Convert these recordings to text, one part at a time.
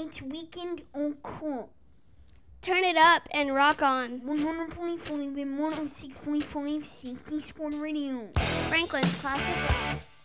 It's weekend on call. Turn it up and rock on. 100.5 and 106.5 Safety Squad Radio. Franklin's Classic Rock.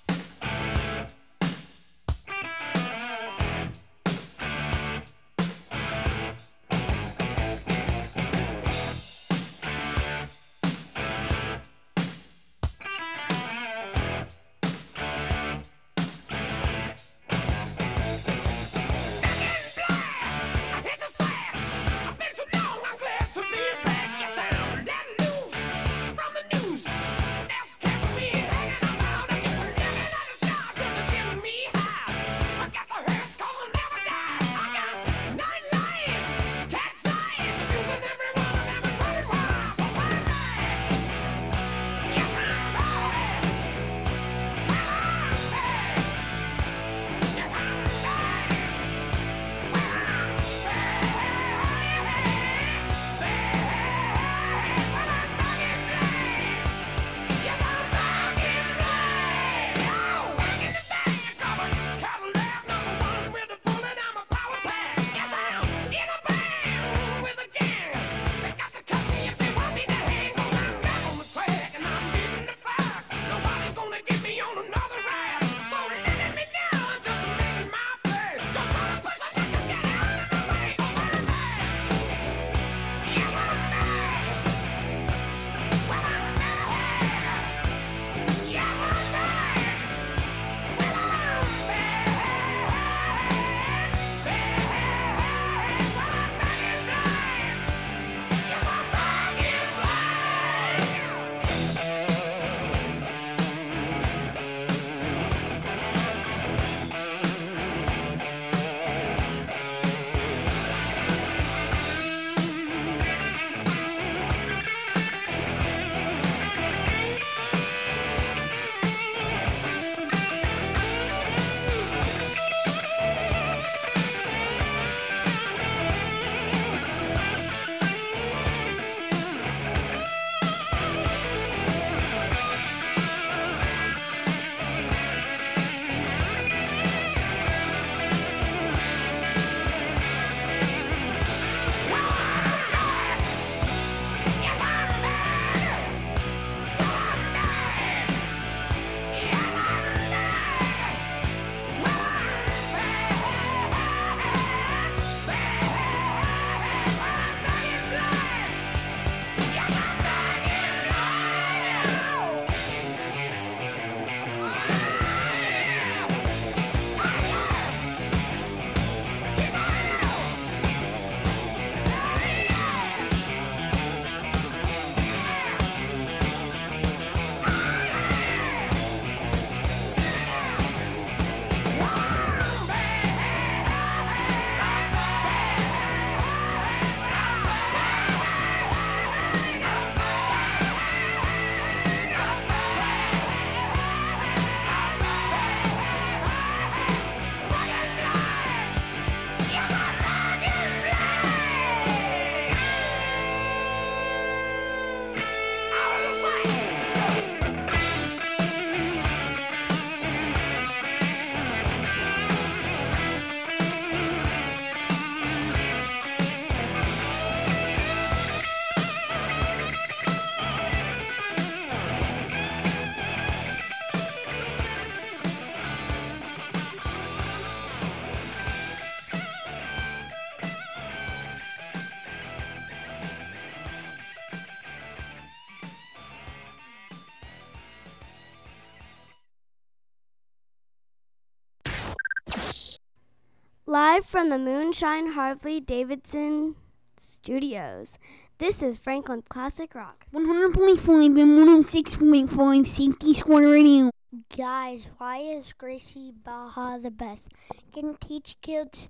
From the Moonshine Harley Davidson Studios, this is Franklin Classic Rock. 100.5 and 106.5 Safety Squad Radio. Guys, why is Gracie Barra the best? Can teach kids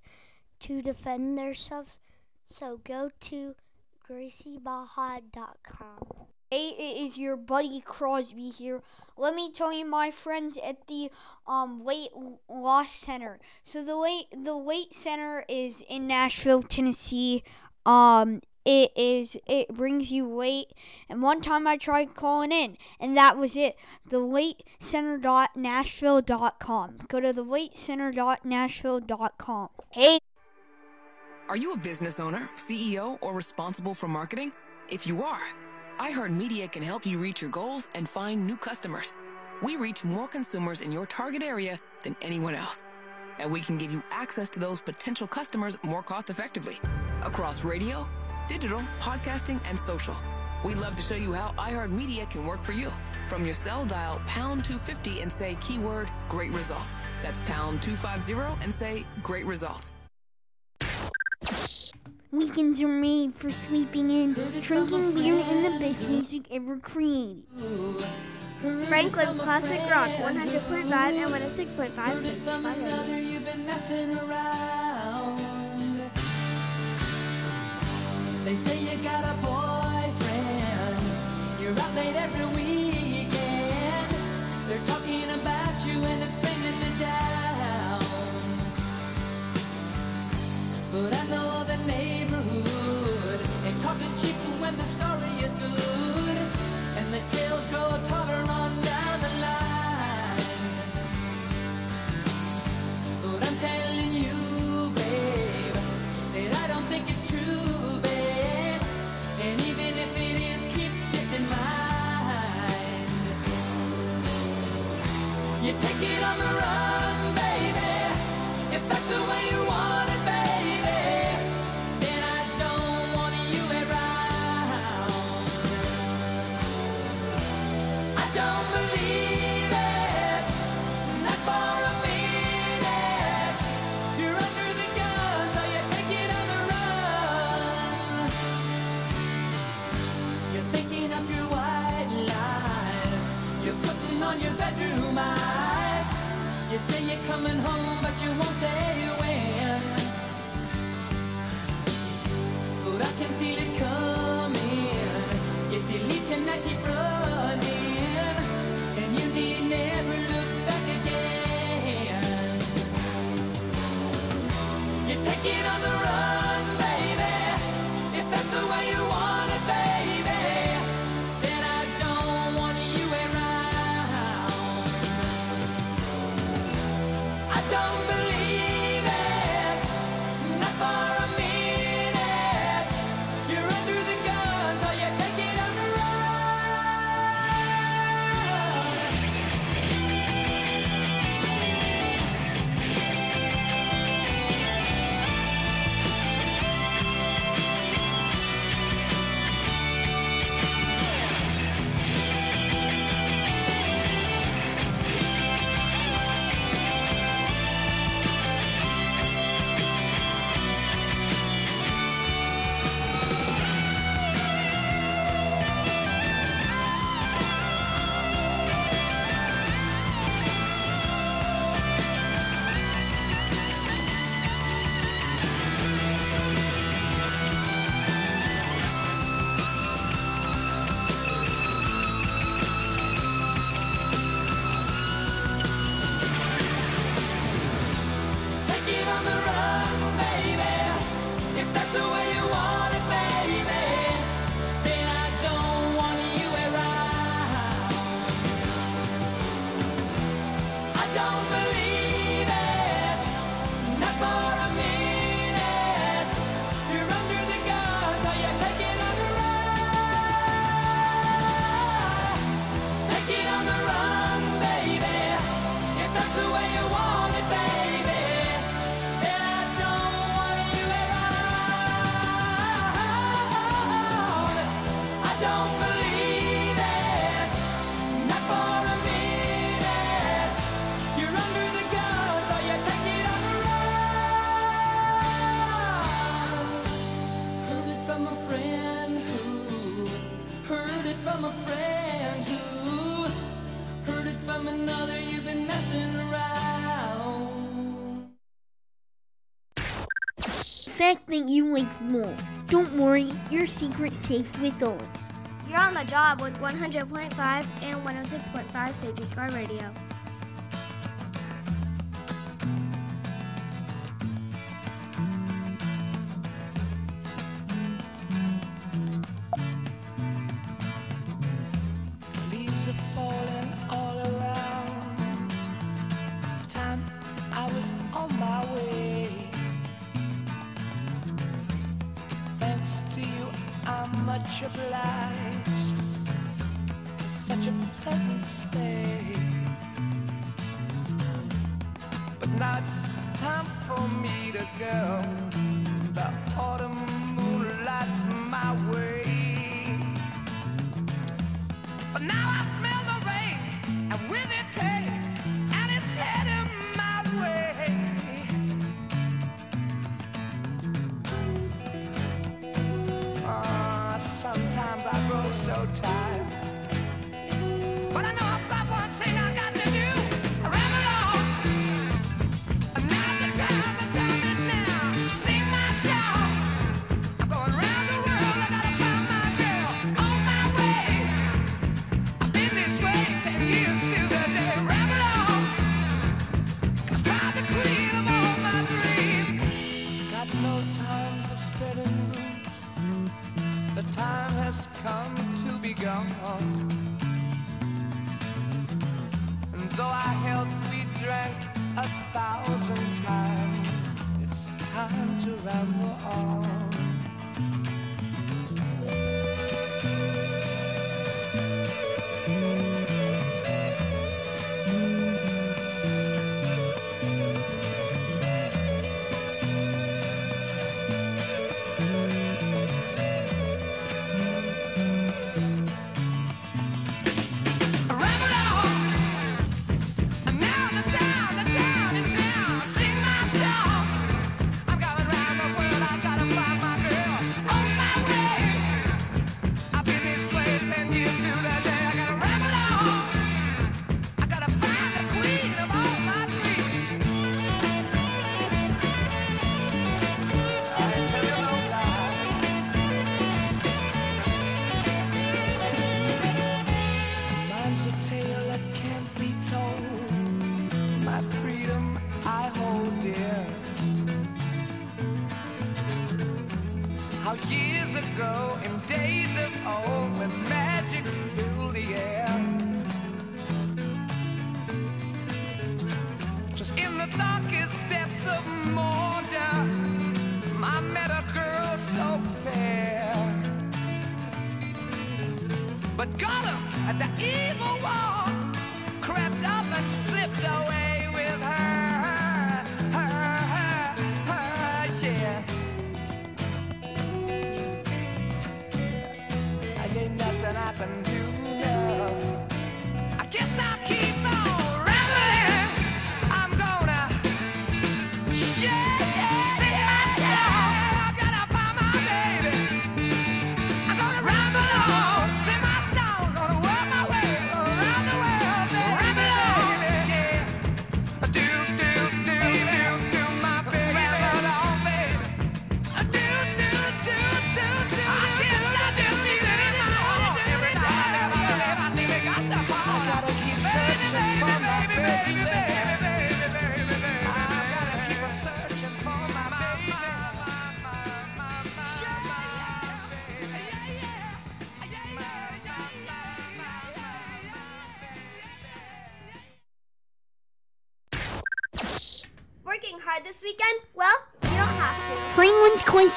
to defend themselves, so go to graciebarra.com. Hey, it is your buddy Crosby here. Let me tell you, my friends at the um weight loss center. So the weight the weight center is in Nashville, Tennessee. Um, it is it brings you weight. And one time I tried calling in, and that was it. The weight center.nashville.com. Go to the weight center.nashville.com. Hey. Are you a business owner, CEO, or responsible for marketing? If you are, iHeartMedia can help you reach your goals and find new customers. We reach more consumers in your target area than anyone else. And we can give you access to those potential customers more cost effectively across radio, digital, podcasting, and social. We'd love to show you how iHeartMedia can work for you. From your cell, dial pound 250 and say keyword great results. That's pound 250 and say great results. Weekends are made for sleeping in, drinking beer, and the best music ever created. Franklin Classic Rock 100.5 and 106.5 Citrus Radio. You've been messing around. They say you got a boyfriend. You're out late every weekend. Won't say when. But I can feel it coming. If you leave tonight, keep running. And you need never look back again. You take it on the run, baby. If that's the way you That you like more. Don't worry, your secret's safe with us. You're on the job with 100.5 and 106.5 Safety Squad Radio. Now it's time for me to go.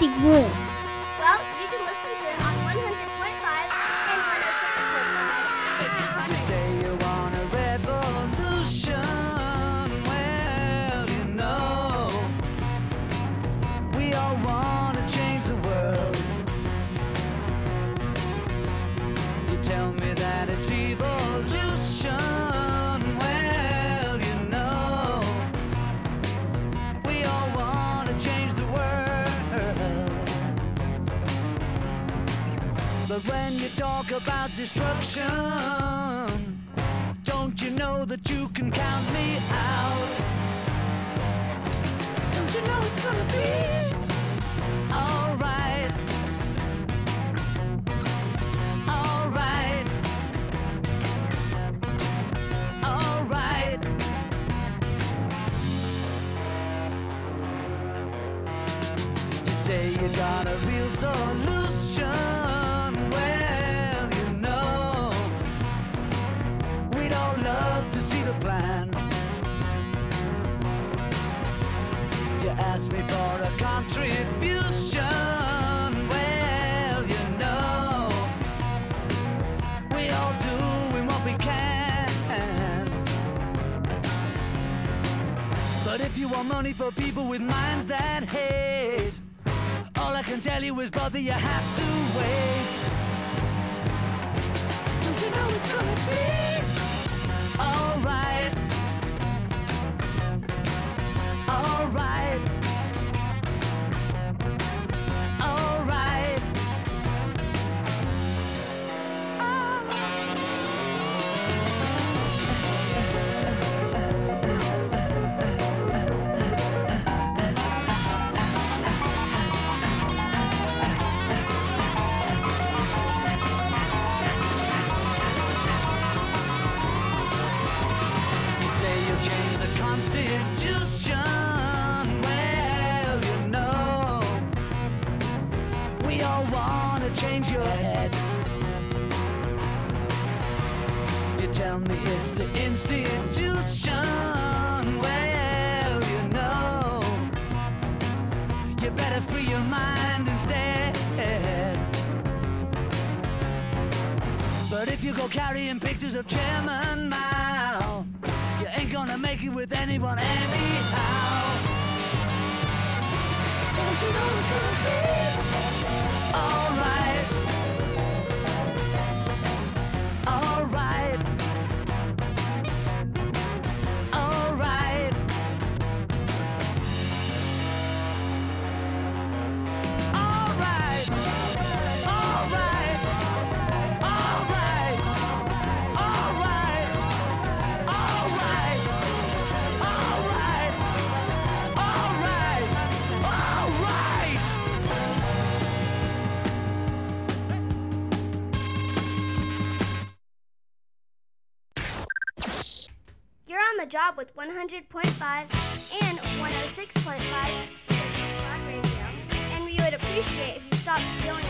Big World. got a real solution. whether you have to tell me it's the institution. Well, you know, you better free your mind instead. But if you go carrying pictures of Chairman Mao, you ain't gonna make it with anyone anyhow. Don't you know it's gonna be alright? with 100.5 and 106.5 Radio. And we would appreciate if you stopped stealing.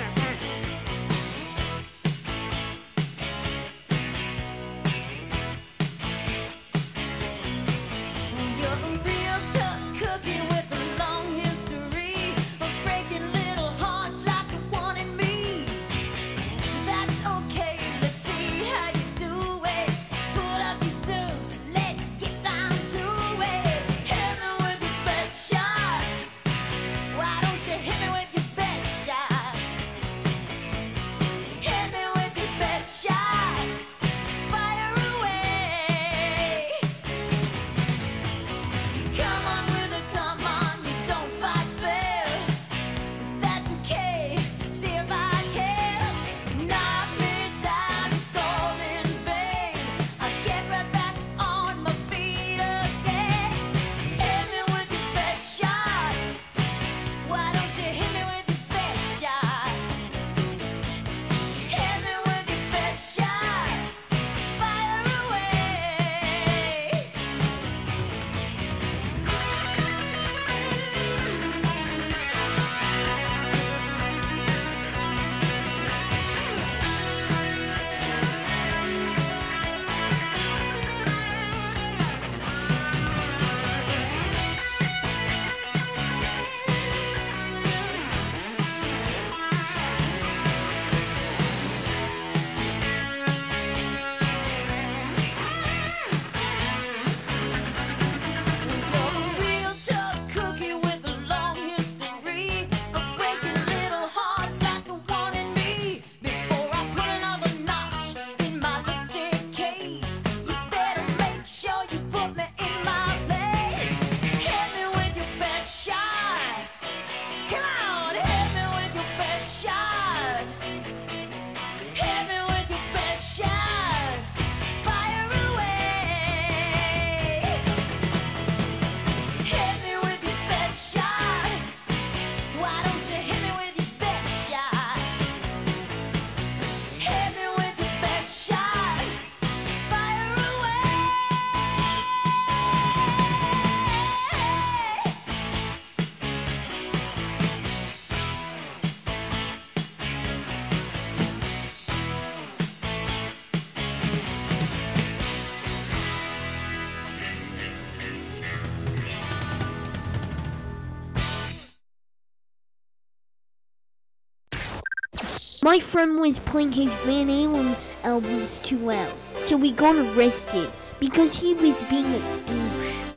My friend was playing his Van Halen albums too loud, so we got arrested because he was being a douche.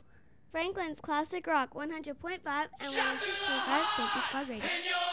Franklin's Classic Rock 100.5 and 165 Radio.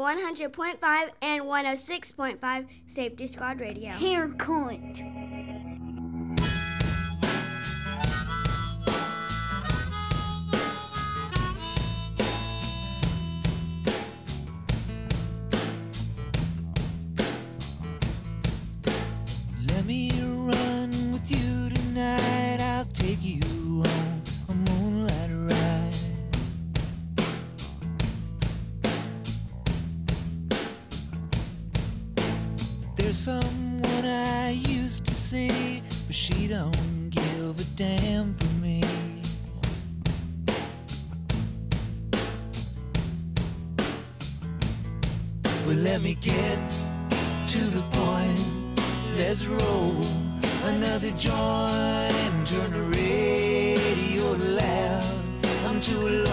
100.5 and 106.5 Safety Squad Radio. Hair cunt. the point. Let's roll another joint. Turn the radio loud. I'm too low.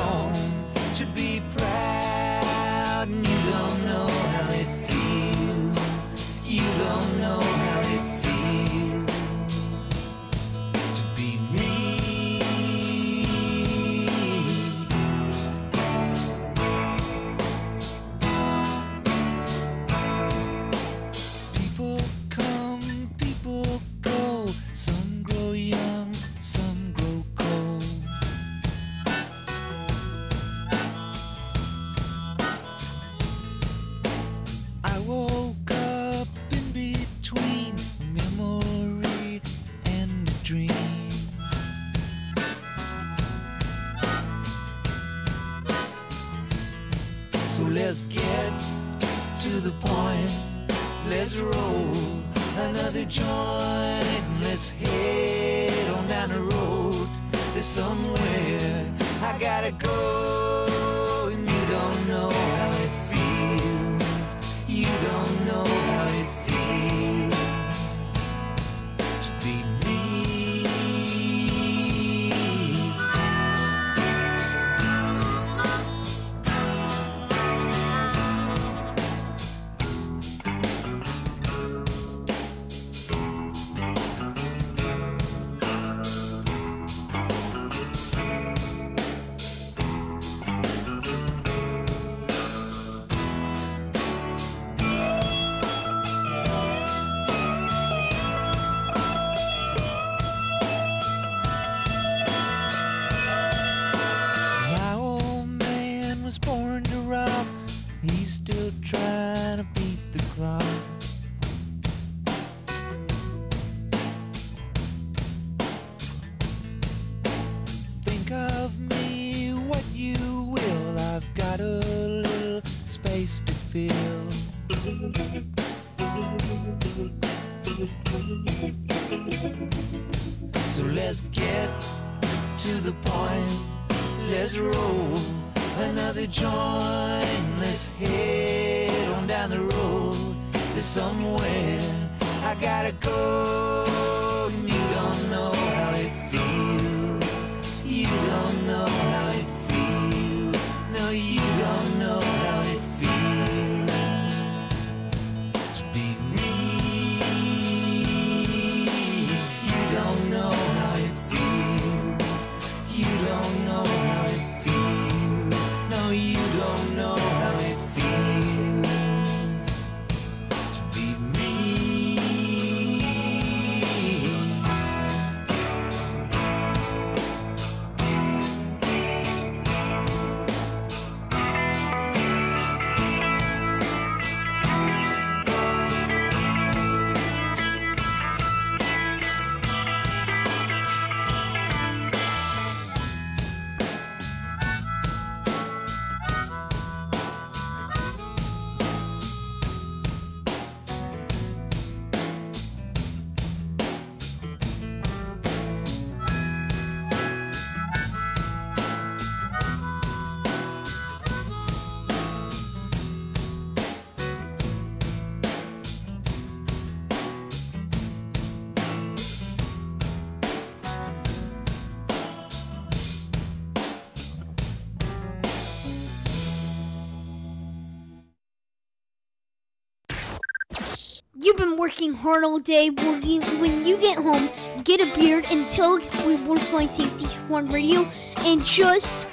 You've been working hard all day. When you, when you get home, get a beard and tell us we Borderline Safety Squad Radio and just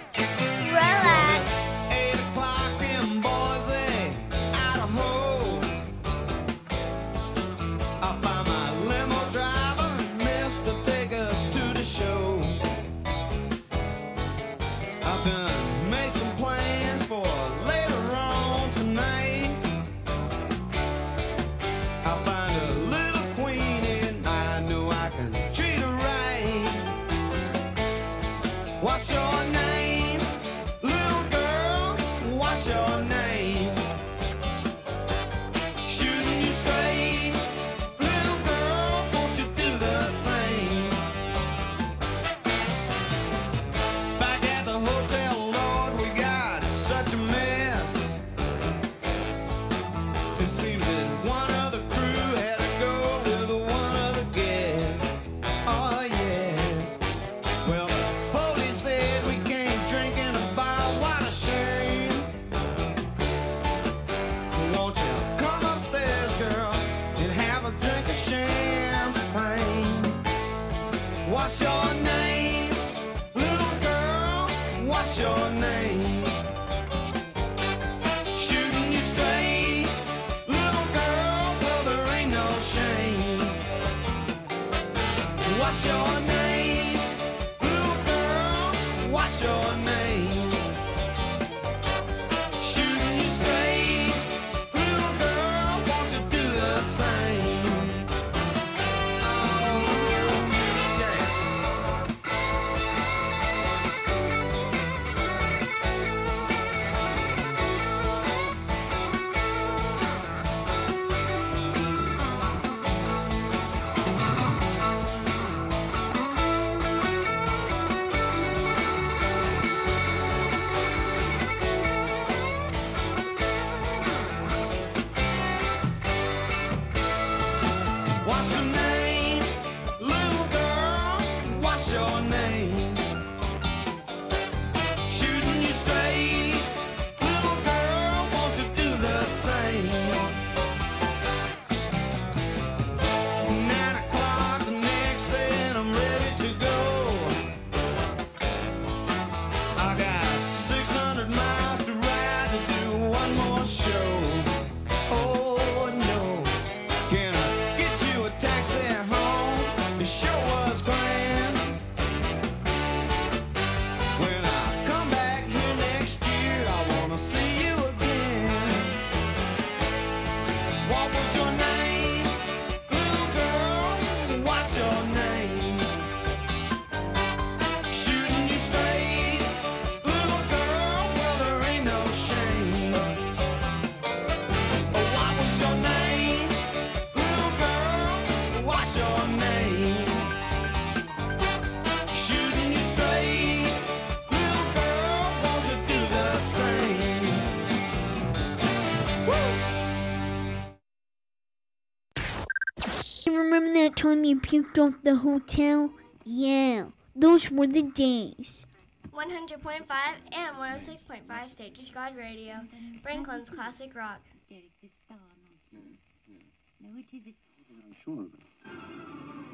time you puked off the hotel? Yeah, those were the days. 100.5 and 106.5 Safety Squad Radio, Franklin's Classic Rock. Derek, star nonsense. I'm sure of it.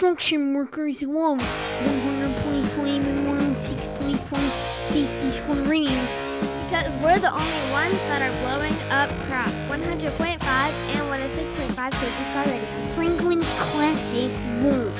Construction workers love 100.5 and 106.5 Safety Squad Radio. Because we're the only ones that are blowing up crap. 100.5 and 106.5 Safety Squad Radio. Franklin's Classic Rock.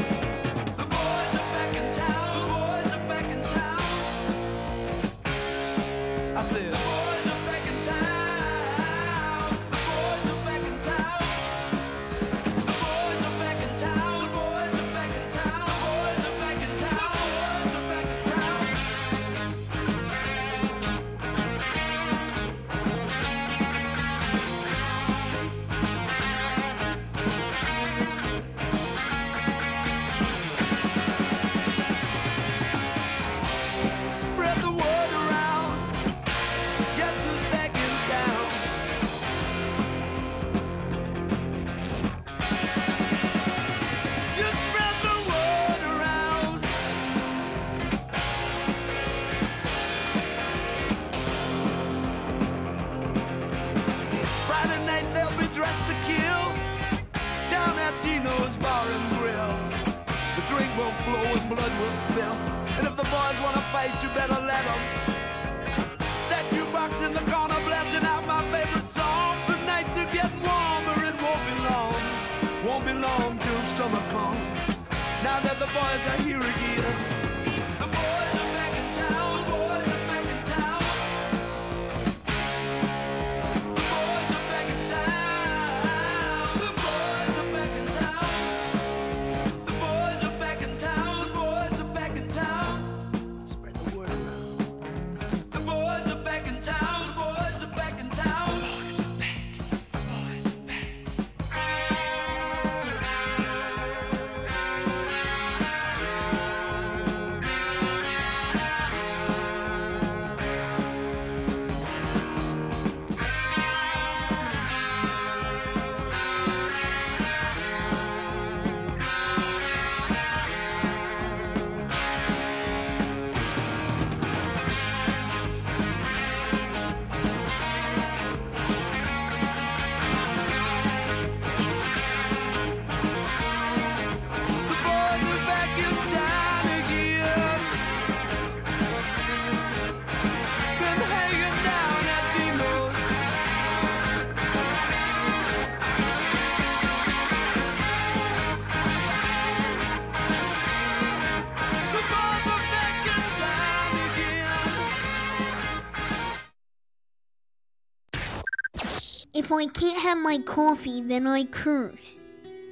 I can't have my coffee, then I curse.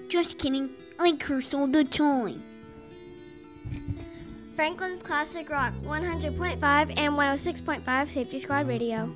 Just kidding. I curse all the time. Franklin's Classic Rock 100.5 and 106.5 Safety Squad Radio.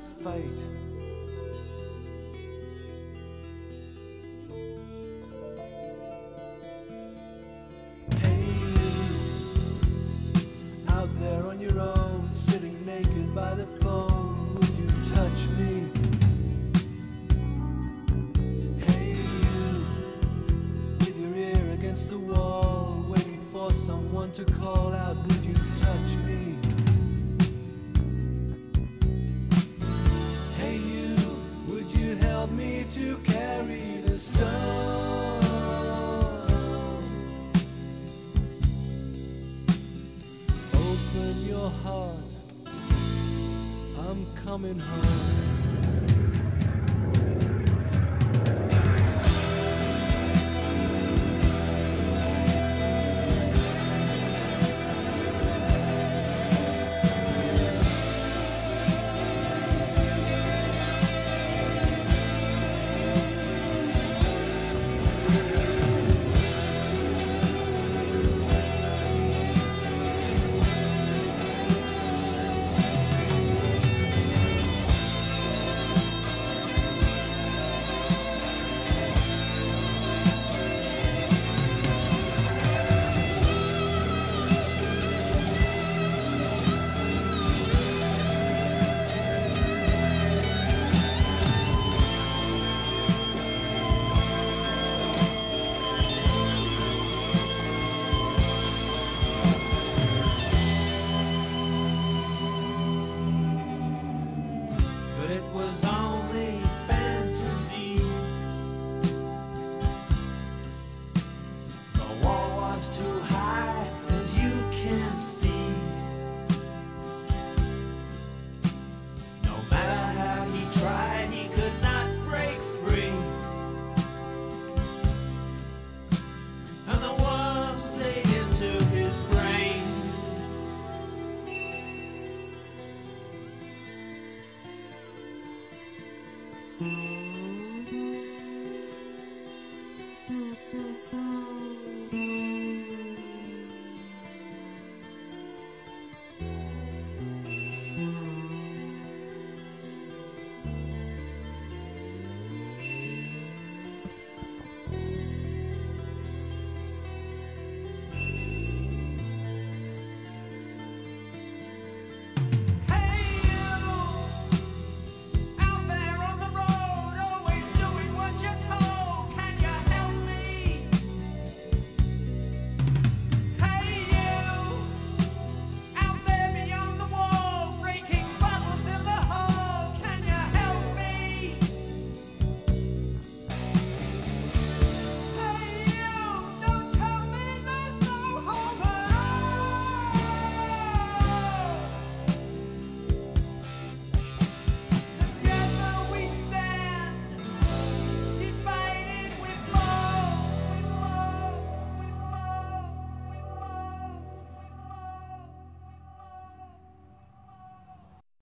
Fight. Coming home.